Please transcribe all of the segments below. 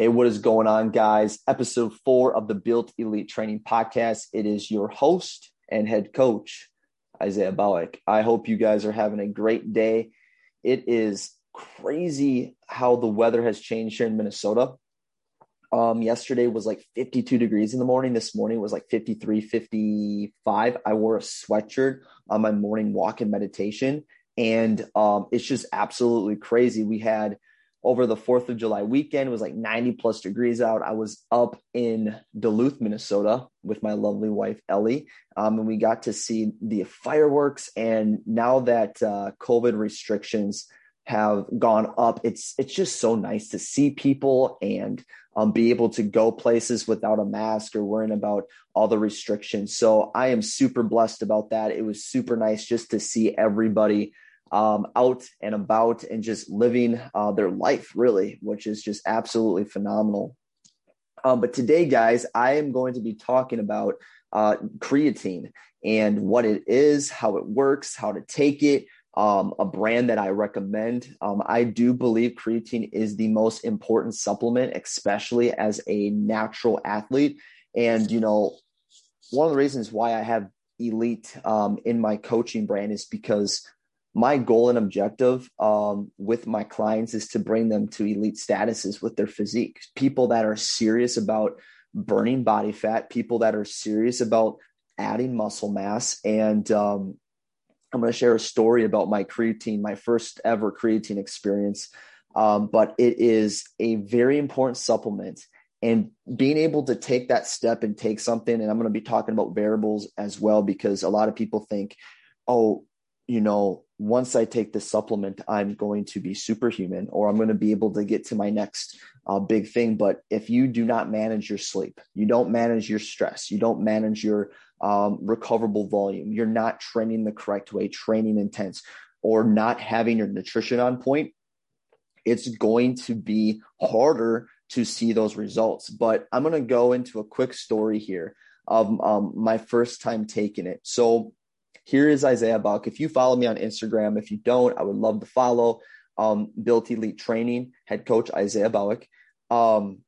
Hey, what is going on, guys? Episode four of the Built Elite Training Podcast. It is your host and head coach, Isaiah Bowick. I hope you guys are having a great day. It is crazy how the weather has changed here in Minnesota. Um, yesterday was like 52 degrees in the morning. This morning was like 53, 55. I wore a sweatshirt on my morning walk and meditation. And um, it's just absolutely crazy. We had over the 4th of July weekend. It was like 90 plus degrees out. I was up in Duluth, Minnesota with my lovely wife, Ellie. Um, and we got to see the fireworks. And now that uh, COVID restrictions have gone up, it's, it's just so nice to see people and um, be able to go places without a mask or worrying about all the restrictions. So I am super blessed about that. It was super nice just to see everybody um, out and about and just living uh, their life, really, which is just absolutely phenomenal. Um, but today, guys, I am going to be talking about uh, creatine and what it is, how it works, how to take it, um, a brand that I recommend. Um, I do believe creatine is the most important supplement, especially as a natural athlete. And, you know, one of the reasons why I have elite um, in my coaching brand is because my goal and objective um, with my clients is to bring them to elite statuses with their physique. People that are serious about burning body fat, people that are serious about adding muscle mass. And um, I'm going to share a story about my creatine, my first ever creatine experience. Um, but it is a very important supplement. And being able to take that step and take something, and I'm going to be talking about variables as well, because a lot of people think, oh, you know, once I take this supplement, I'm going to be superhuman or I'm going to be able to get to my next uh, big thing. But if you do not manage your sleep, you don't manage your stress, you don't manage your um, recoverable volume, you're not training the correct way, training intense, or not having your nutrition on point, it's going to be harder to see those results. But I'm going to go into a quick story here of um, my first time taking it. So, here is Isaiah Bowick. If you follow me on Instagram, if you don't, I would love to follow. Um, Built Elite Training head coach Isaiah Bowick. Um,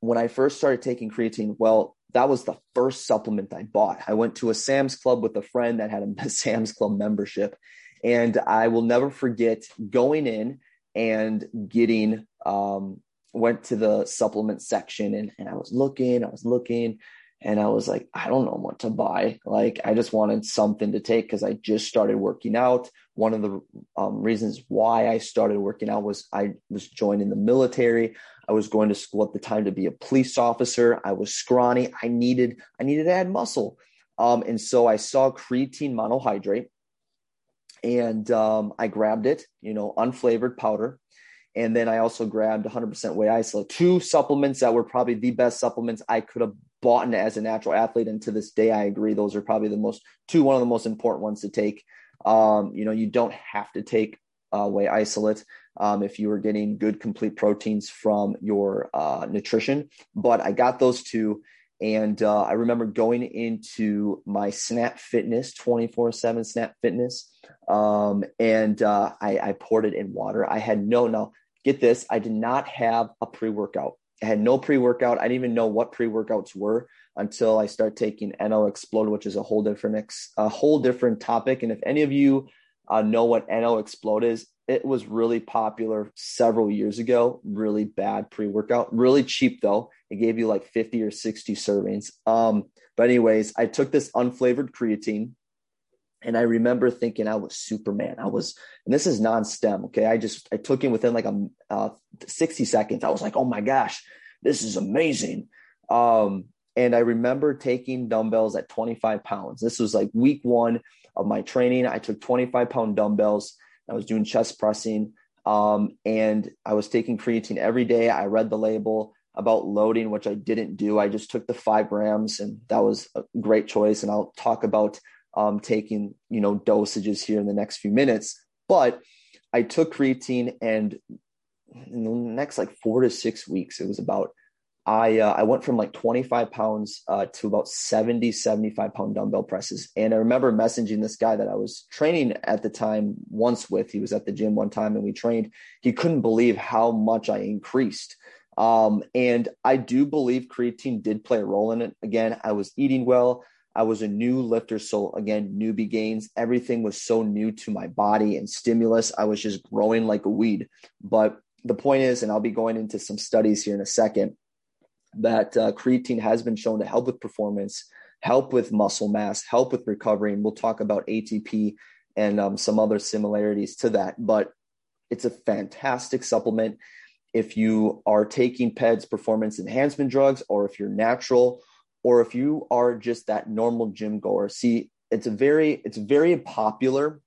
when I first started taking creatine, well, that was the first supplement I bought. I went to a Sam's Club with a friend that had a Sam's Club membership, and I will never forget going in and getting um, went to the supplement section and, and I was looking, I was looking, and I was like, I don't know what to buy. Like, I just wanted something to take because I just started working out. One of the um, reasons why I started working out was I was joining the military. I was going to school at the time to be a police officer. I was scrawny. I needed I needed to add muscle, um, and so I saw creatine monohydrate, and um, I grabbed it. You know, unflavored powder. And then I also grabbed 100% whey isolate, two supplements that were probably the best supplements I could have bought as a natural athlete. And to this day, I agree those are probably the most two one of the most important ones to take. Um, you know, you don't have to take uh, whey isolate um, if you are getting good complete proteins from your uh, nutrition. But I got those two. And uh, I remember going into my Snap Fitness 24 7 Snap Fitness, um, and uh, I, I poured it in water. I had no, no, get this, I did not have a pre workout. I had no pre workout. I didn't even know what pre workouts were until I start taking NO-Xplode, which is a whole different a whole different topic. And if any of you uh, know what NO-Xplode is, it was really popular several years ago. Really bad pre workout, really cheap though. It gave you like 50 or 60 servings. Um, but anyways, I took this unflavored creatine and I remember thinking I was Superman. I was, and this is non-stim. Okay, I just I took in within like a uh, sixty seconds. I was like, oh my gosh, this is amazing. Um, and I remember taking dumbbells at 25 pounds. This was like week one of my training. I took 25 pound dumbbells. I was doing chest pressing, um, and I was taking creatine every day. I read the label about loading, which I didn't do. I just took the five grams, and that was a great choice. And I'll talk about um, taking you know dosages here in the next few minutes. But I took creatine, and in the next like four to six weeks, it was about I uh, I went from like 25 pounds uh, to about 70, 75 pound dumbbell presses. And I remember messaging this guy that I was training at the time once with. He was at the gym one time and we trained. He couldn't believe how much I increased Um, and I do believe creatine did play a role in it. Again, I was eating well. I was a new lifter. So again, newbie gains. Everything was so new to my body and stimulus. I was just growing like a weed. But the point is, and I'll be going into some studies here in a second, that uh, creatine has been shown to help with performance, help with muscle mass, help with recovery. And we'll talk about ATP and um, some other similarities to that. But it's a fantastic supplement if you are taking PEDS performance enhancement drugs, or if you're natural, or if you are just that normal gym goer. See, it's a very it's very popular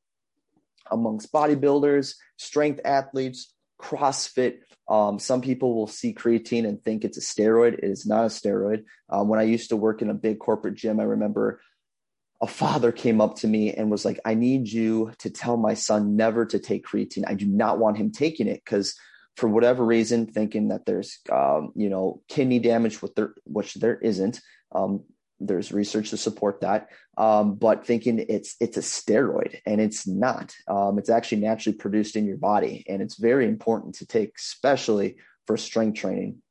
amongst bodybuilders, strength athletes, CrossFit. Um, some people will see creatine and think it's a steroid. It is not a steroid. Um, when I used to work in a big corporate gym, I remember a father came up to me and was like, I need you to tell my son never to take creatine. I do not want him taking it because for whatever reason, thinking that there's, um, you know, kidney damage, with there, which there isn't. Um, there's research to support that, um, but thinking it's it's a steroid and it's not. Um, it's actually naturally produced in your body, and it's very important to take, especially for strength training.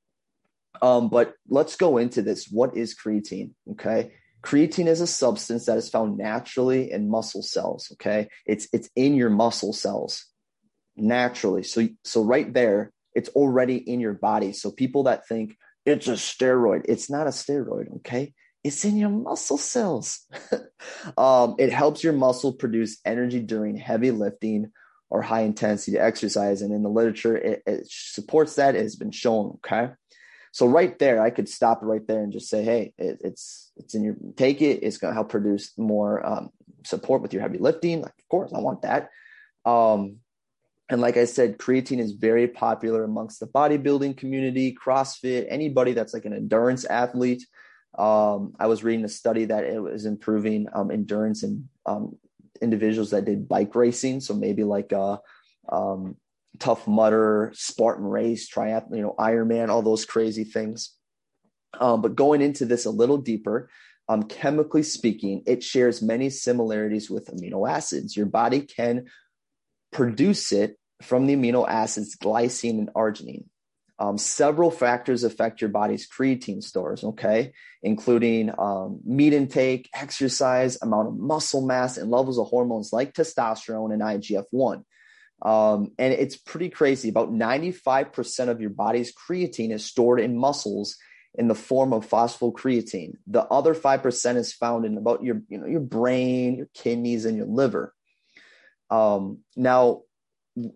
Um, but let's go into this. What is creatine? Okay, creatine is a substance that is found naturally in muscle cells. Okay, it's it's in your muscle cells naturally. So so right there, it's already in your body. So people that think it's a steroid, it's not a steroid. Okay, it's in your muscle cells. um, it helps your muscle produce energy during heavy lifting or high intensity exercise. And in the literature, it, it, supports that. It has been shown. Okay. So right there, I could stop right there and just say, hey, it, it's it's in your take it. It's going to help produce more um, support with your heavy lifting. Like, of course, I want that. Um, and like I said, creatine is very popular amongst the bodybuilding community, CrossFit, anybody that's like an endurance athlete. Um, I was reading a study that it was improving um, endurance in um, individuals that did bike racing. So maybe like a um, Tough Mudder, Spartan Race, Triathlon, you know, Ironman, all those crazy things. Um, but going into this a little deeper, um, chemically speaking, it shares many similarities with amino acids. Your body can produce it from the amino acids glycine and arginine. Um, several factors affect your body's creatine stores, okay, including um, meat intake, exercise, amount of muscle mass, and levels of hormones like testosterone and IGF 1. Um, and it's pretty crazy. About 95% of your body's creatine is stored in muscles in the form of phosphocreatine. The other 5% is found in about your, you know, your brain, your kidneys, and your liver. Um, now,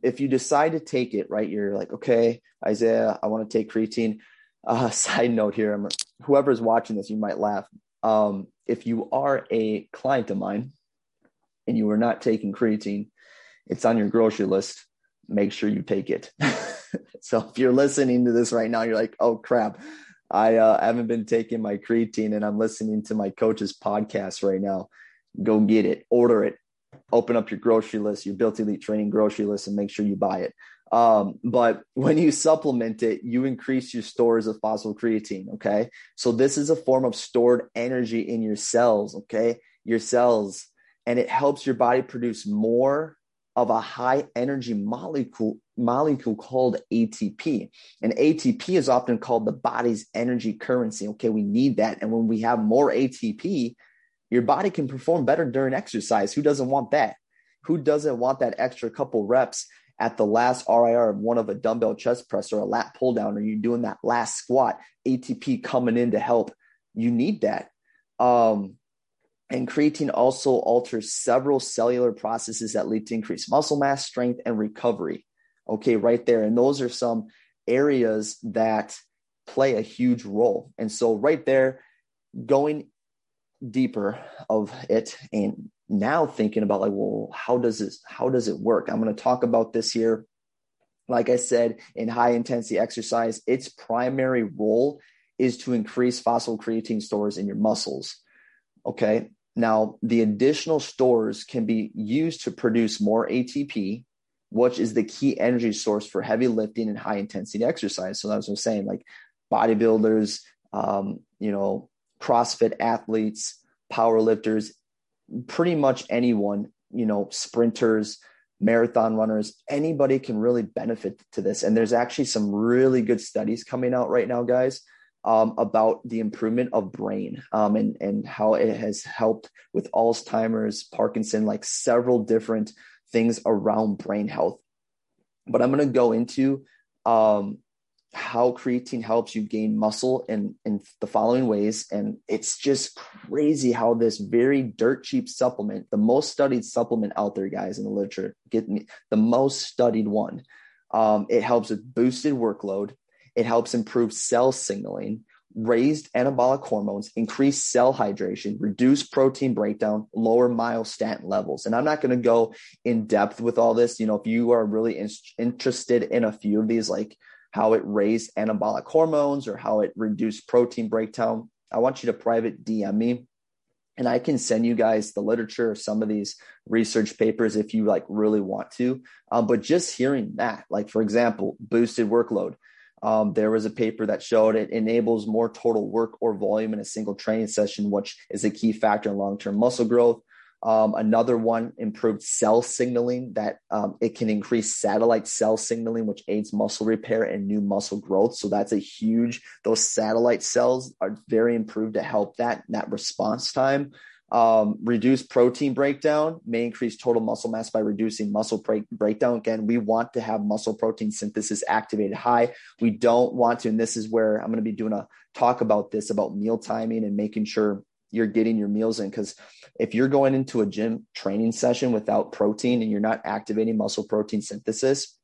if you decide to take it, right, you're like, okay, Isaiah, I want to take creatine. Uh, side note here, I'm, whoever's watching this, you might laugh. Um, if you are a client of mine and you are not taking creatine, it's on your grocery list. Make sure you take it. so if you're listening to this right now, you're like, oh crap, I uh, haven't been taking my creatine and I'm listening to my coach's podcast right now. Go get it, order it, open up your grocery list, your Built Elite Training grocery list, and make sure you buy it. Um, but when you supplement it, you increase your stores of phosphocreatine. Okay. So this is a form of stored energy in your cells. Okay. Your cells, and it helps your body produce more of a high energy molecule molecule called ATP. And ATP is often called the body's energy currency. Okay, we need that. And when we have more ATP, your body can perform better during exercise. Who doesn't want that? Who doesn't want that extra couple reps at the last RIR of one of a dumbbell chest press or a lat pull down, or you doing that last squat, ATP coming in to help? You need that. Um, and creatine also alters several cellular processes that lead to increased muscle mass, strength, and recovery. Okay, right there. And those are some areas that play a huge role. And so, right there, going deeper of it and now thinking about like well how does this how does it work? I'm going to talk about this here. Like i said in high intensity exercise its primary role is to increase phosphocreatine stores in your muscles okay? Now the additional stores can be used to produce more atp which is the key energy source for heavy lifting and high intensity exercise. So that's what i'm saying like bodybuilders um, you know CrossFit athletes, power lifters, pretty much anyone, you know, sprinters, marathon runners, anybody can really benefit to this. And there's actually some really good studies coming out right now, guys, um, about the improvement of brain um, and, and how it has helped with Alzheimer's, Parkinson, like several different things around brain health. But I'm going to go into um, how creatine helps you gain muscle in, in the following ways. And it's just crazy how this very dirt cheap supplement, the most studied supplement out there, guys, in the literature, get me the most studied one. Um, it helps with boosted workload. It helps improve cell signaling, raised anabolic hormones, increase cell hydration, reduce protein breakdown, lower myostatin levels. And I'm not going to go in depth with all this. You know, if you are really in- interested in a few of these, like how it raised anabolic hormones or how it reduced protein breakdown, I want you to private DM me and I can send you guys the literature of some of these research papers if you like really want to. Um, but just hearing that, like for example, boosted workload. Um, there was a paper that showed it enables more total work or volume in a single training session, which is a key factor in long term muscle growth. Um, another one improved cell signaling that um, it can increase satellite cell signaling, which aids muscle repair and new muscle growth. So that's a huge, those satellite cells are very improved to help that, that response time. Um, reduce protein breakdown may increase total muscle mass by reducing muscle break, breakdown. Again, we want to have muscle protein synthesis activated high. We don't want to, and this is where I'm going to be doing a talk about this about meal timing and making sure you're getting your meals in. Because if you're going into a gym training session without protein and you're not activating muscle protein synthesis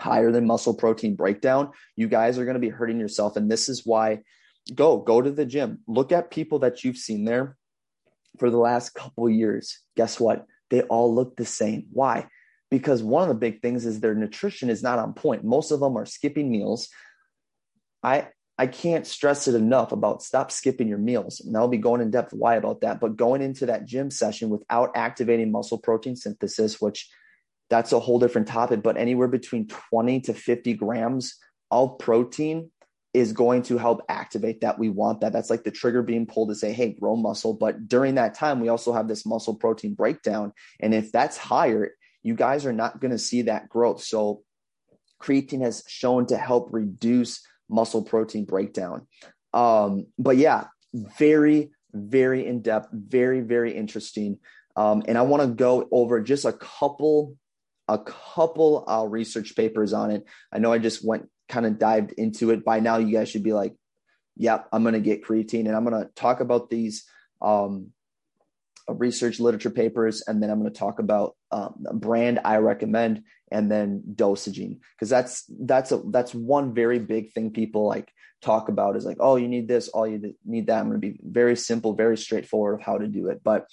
higher than muscle protein breakdown you guys are going to be hurting yourself. And this is why go go to the gym. Look at people that you've seen there for the last couple years. Guess what? They all look the same. Why? Because one of the big things is their nutrition is not on point. Most of them are skipping meals. I I can't stress it enough about stop skipping your meals. And I'll be going in depth why about that. But going into that gym session without activating muscle protein synthesis, which that's a whole different topic, but anywhere between 20 to 50 grams of protein is going to help activate that. We want that. That's like the trigger being pulled to say, hey, grow muscle. But during that time, we also have this muscle protein breakdown. And if that's higher, you guys are not going to see that growth. So creatine has shown to help reduce muscle protein breakdown. Um, but yeah, very, very in depth, very, very interesting. Um, and I want to go over just a couple, a couple uh, research papers on it. I know I just went kind of dived into it. By now, you guys should be like, "Yep, I'm going to get creatine," and I'm going to talk about these um, research literature papers, and then I'm going to talk about um, brand I recommend, and then dosaging. Because that's that's a that's one very big thing people like talk about is like oh you need this all you need that. I'm going to be very simple very straightforward of how to do it. But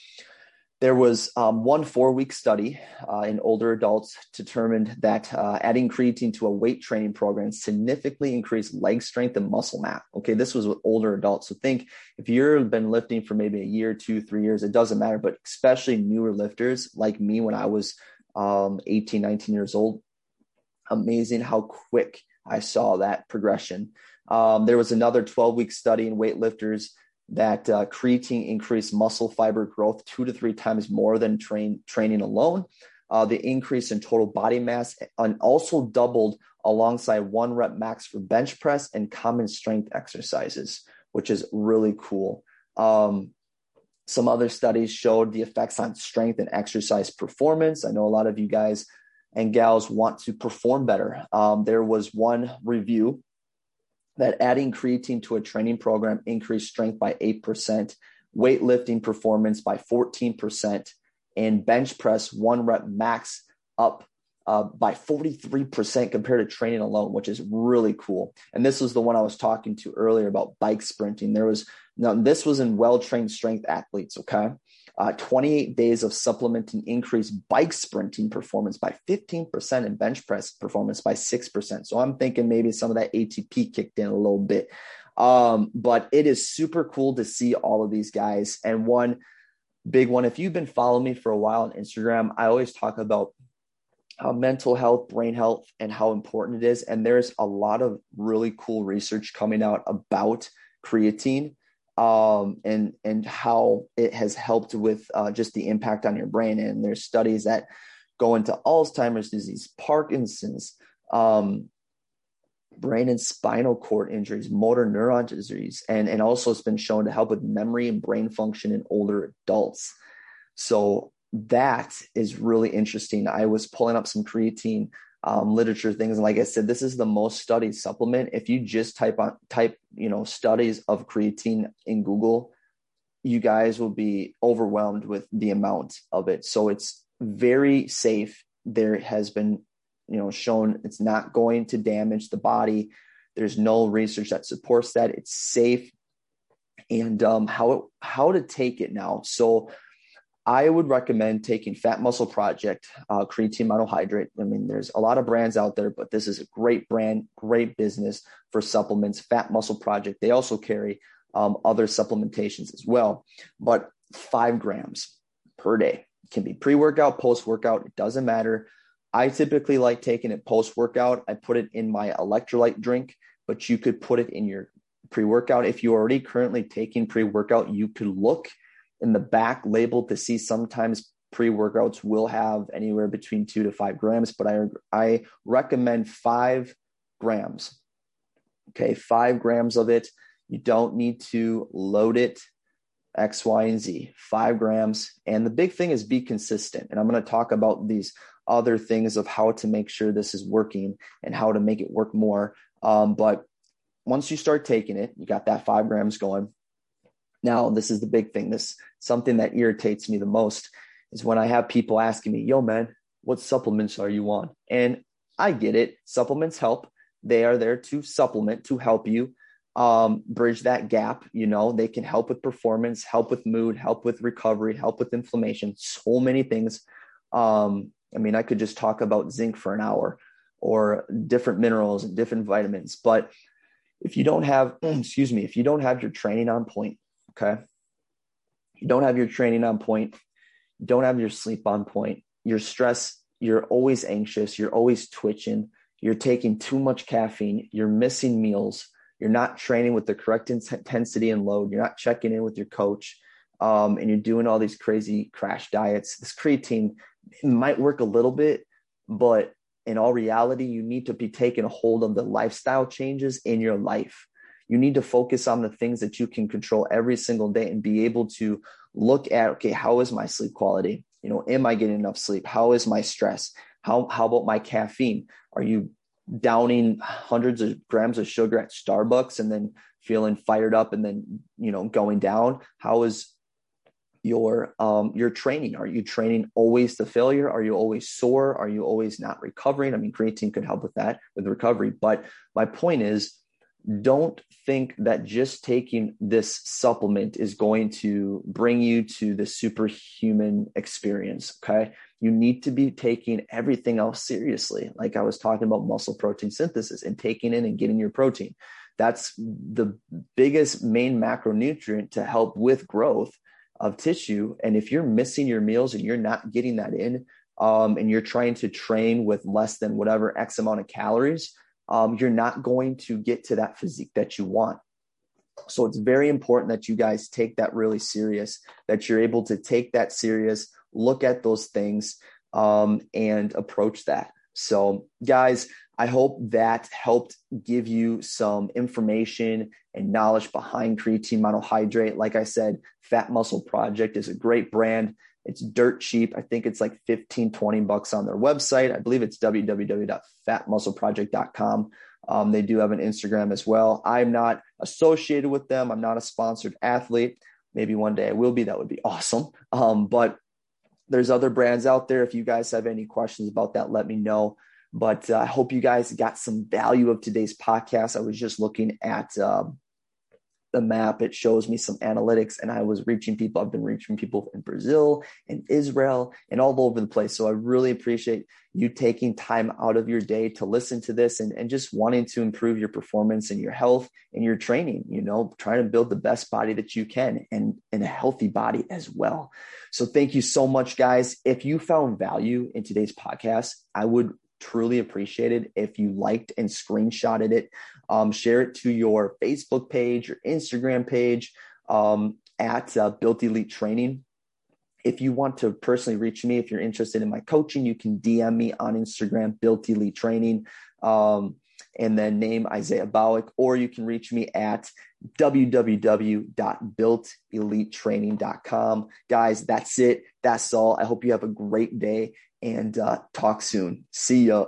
there was um, one four week study uh, in older adults determined that uh, adding creatine to a weight training program significantly increased leg strength and muscle mass. Okay, this was with older adults. So think if you've been lifting for maybe a year, two, three years, it doesn't matter, but especially newer lifters like me when I was um, 18, 19 years old. Amazing how quick I saw that progression. Um, there was another 12 week study in weightlifters that uh, creatine increased muscle fiber growth two to three times more than train, training alone. Uh, the increase in total body mass and also doubled alongside one rep max for bench press and common strength exercises, which is really cool. Um, some other studies showed the effects on strength and exercise performance. I know a lot of you guys and gals want to perform better. Um, there was one review that adding creatine to a training program increased strength by 8%, weightlifting performance by 14%, and bench press one rep max up uh, by 43% compared to training alone, which is really cool. And this was the one I was talking to earlier about bike sprinting. There was now this was in well-trained strength athletes. Okay, uh, 28 days of supplementing increased bike sprinting performance by 15% and bench press performance by 6%. So I'm thinking maybe some of that ATP kicked in a little bit. Um, but it is super cool to see all of these guys. And one big one, if you've been following me for a while on Instagram, I always talk about uh, mental health, brain health, and how important it is. And there's a lot of really cool research coming out about creatine um, and and how it has helped with uh, just the impact on your brain. And there's studies that go into Alzheimer's disease, Parkinson's, um, brain and spinal cord injuries, motor neuron disease, and, and also it's been shown to help with memory and brain function in older adults. So that is really interesting. I was pulling up some creatine um, literature things, and like I said, this is the most studied supplement. If you just type on type, you know, studies of creatine in Google, you guys will be overwhelmed with the amount of it. So it's very safe. There has been, you know, shown it's not going to damage the body. There's no research that supports that. It's safe. And um, how it, how to take it now. So I would recommend taking Fat Muscle Project uh, creatine monohydrate. I mean, there's a lot of brands out there, but this is a great brand, great business for supplements. Fat Muscle Project. They also carry um, other supplementations as well, but five grams per day can be pre workout, post workout. It doesn't matter. I typically like taking it post workout. I put it in my electrolyte drink, but you could put it in your pre workout. If you're already currently taking pre workout, you could look in the back label to see sometimes pre workouts will have anywhere between two to five grams, but I, I recommend five grams. Okay, five grams of it. You don't need to load it X, Y, and Z, five grams. And the big thing is be consistent. And I'm going to talk about these other things of how to make sure this is working and how to make it work more. Um, but once you start taking it, you got that five grams going. Now, this is the big thing. This something that irritates me the most is when I have people asking me, yo, man, what supplements are you on? And I get it. Supplements help. They are there to supplement, to help you um, bridge that gap. You know, they can help with performance, help with mood, help with recovery, help with inflammation, so many things. Um, I mean, I could just talk about zinc for an hour or different minerals and different vitamins. But if you don't have, excuse me, if you don't have your training on point, okay, you don't have your training on point, You don't have your sleep on point, your stress, you're always anxious, you're always twitching, you're taking too much caffeine, you're missing meals, you're not training with the correct intensity and load, you're not checking in with your coach, um, and you're doing all these crazy crash diets. This creatine might work a little bit, but in all reality, you need to be taking a hold of the lifestyle changes in your life. You need to focus on the things that you can control every single day and be able to look at, okay, how is my sleep quality? You know, am I getting enough sleep? How is my stress? How, how about my caffeine? Are you downing hundreds of grams of sugar at Starbucks and then feeling fired up and then you know going down how is your um your training are you training always to failure are you always sore are you always not recovering i mean creatine could help with that with recovery but my point is don't think that just taking this supplement is going to bring you to the superhuman experience okay you need to be taking everything else seriously. Like I was talking about muscle protein synthesis and taking in and getting your protein. That's the biggest main macronutrient to help with growth of tissue. And if you're missing your meals and you're not getting that in, um, and you're trying to train with less than whatever X amount of calories, um, you're not going to get to that physique that you want. So it's very important that you guys take that really serious, that you're able to take that serious, look at those things um, and approach that. So, guys, I hope that helped give you some information and knowledge behind creatine monohydrate. Like I said, Fat Muscle Project is a great brand. It's dirt cheap. I think it's like 15, 20 bucks on their website. I believe it's www.fatmuscleproject.com. Um, they do have an Instagram as well. I'm not associated with them. I'm not a sponsored athlete. Maybe one day I will be. That would be awesome. Um, but there's other brands out there. If you guys have any questions about that, let me know. But uh, I hope you guys got some value of today's podcast. I was just looking at um, the map. It shows me some analytics, and I was reaching people. I've been reaching people in Brazil and Israel and all over the place. So I really appreciate you taking time out of your day to listen to this and, and just wanting to improve your performance and your health and your training, you know, trying to build the best body that you can and, and a healthy body as well. So thank you so much, guys. If you found value in today's podcast, I would truly appreciate it if you liked and screenshotted it. Um, share it to your Facebook page, your Instagram page um, at uh, Built Elite Training if you want to personally reach me, if you're interested in my coaching, you can DM me on Instagram, Built Elite Training, um, and then name Isaiah Bowick, or you can reach me at www.builtelitetraining.com. Guys, that's it. That's all. I hope you have a great day and uh, talk soon. See ya.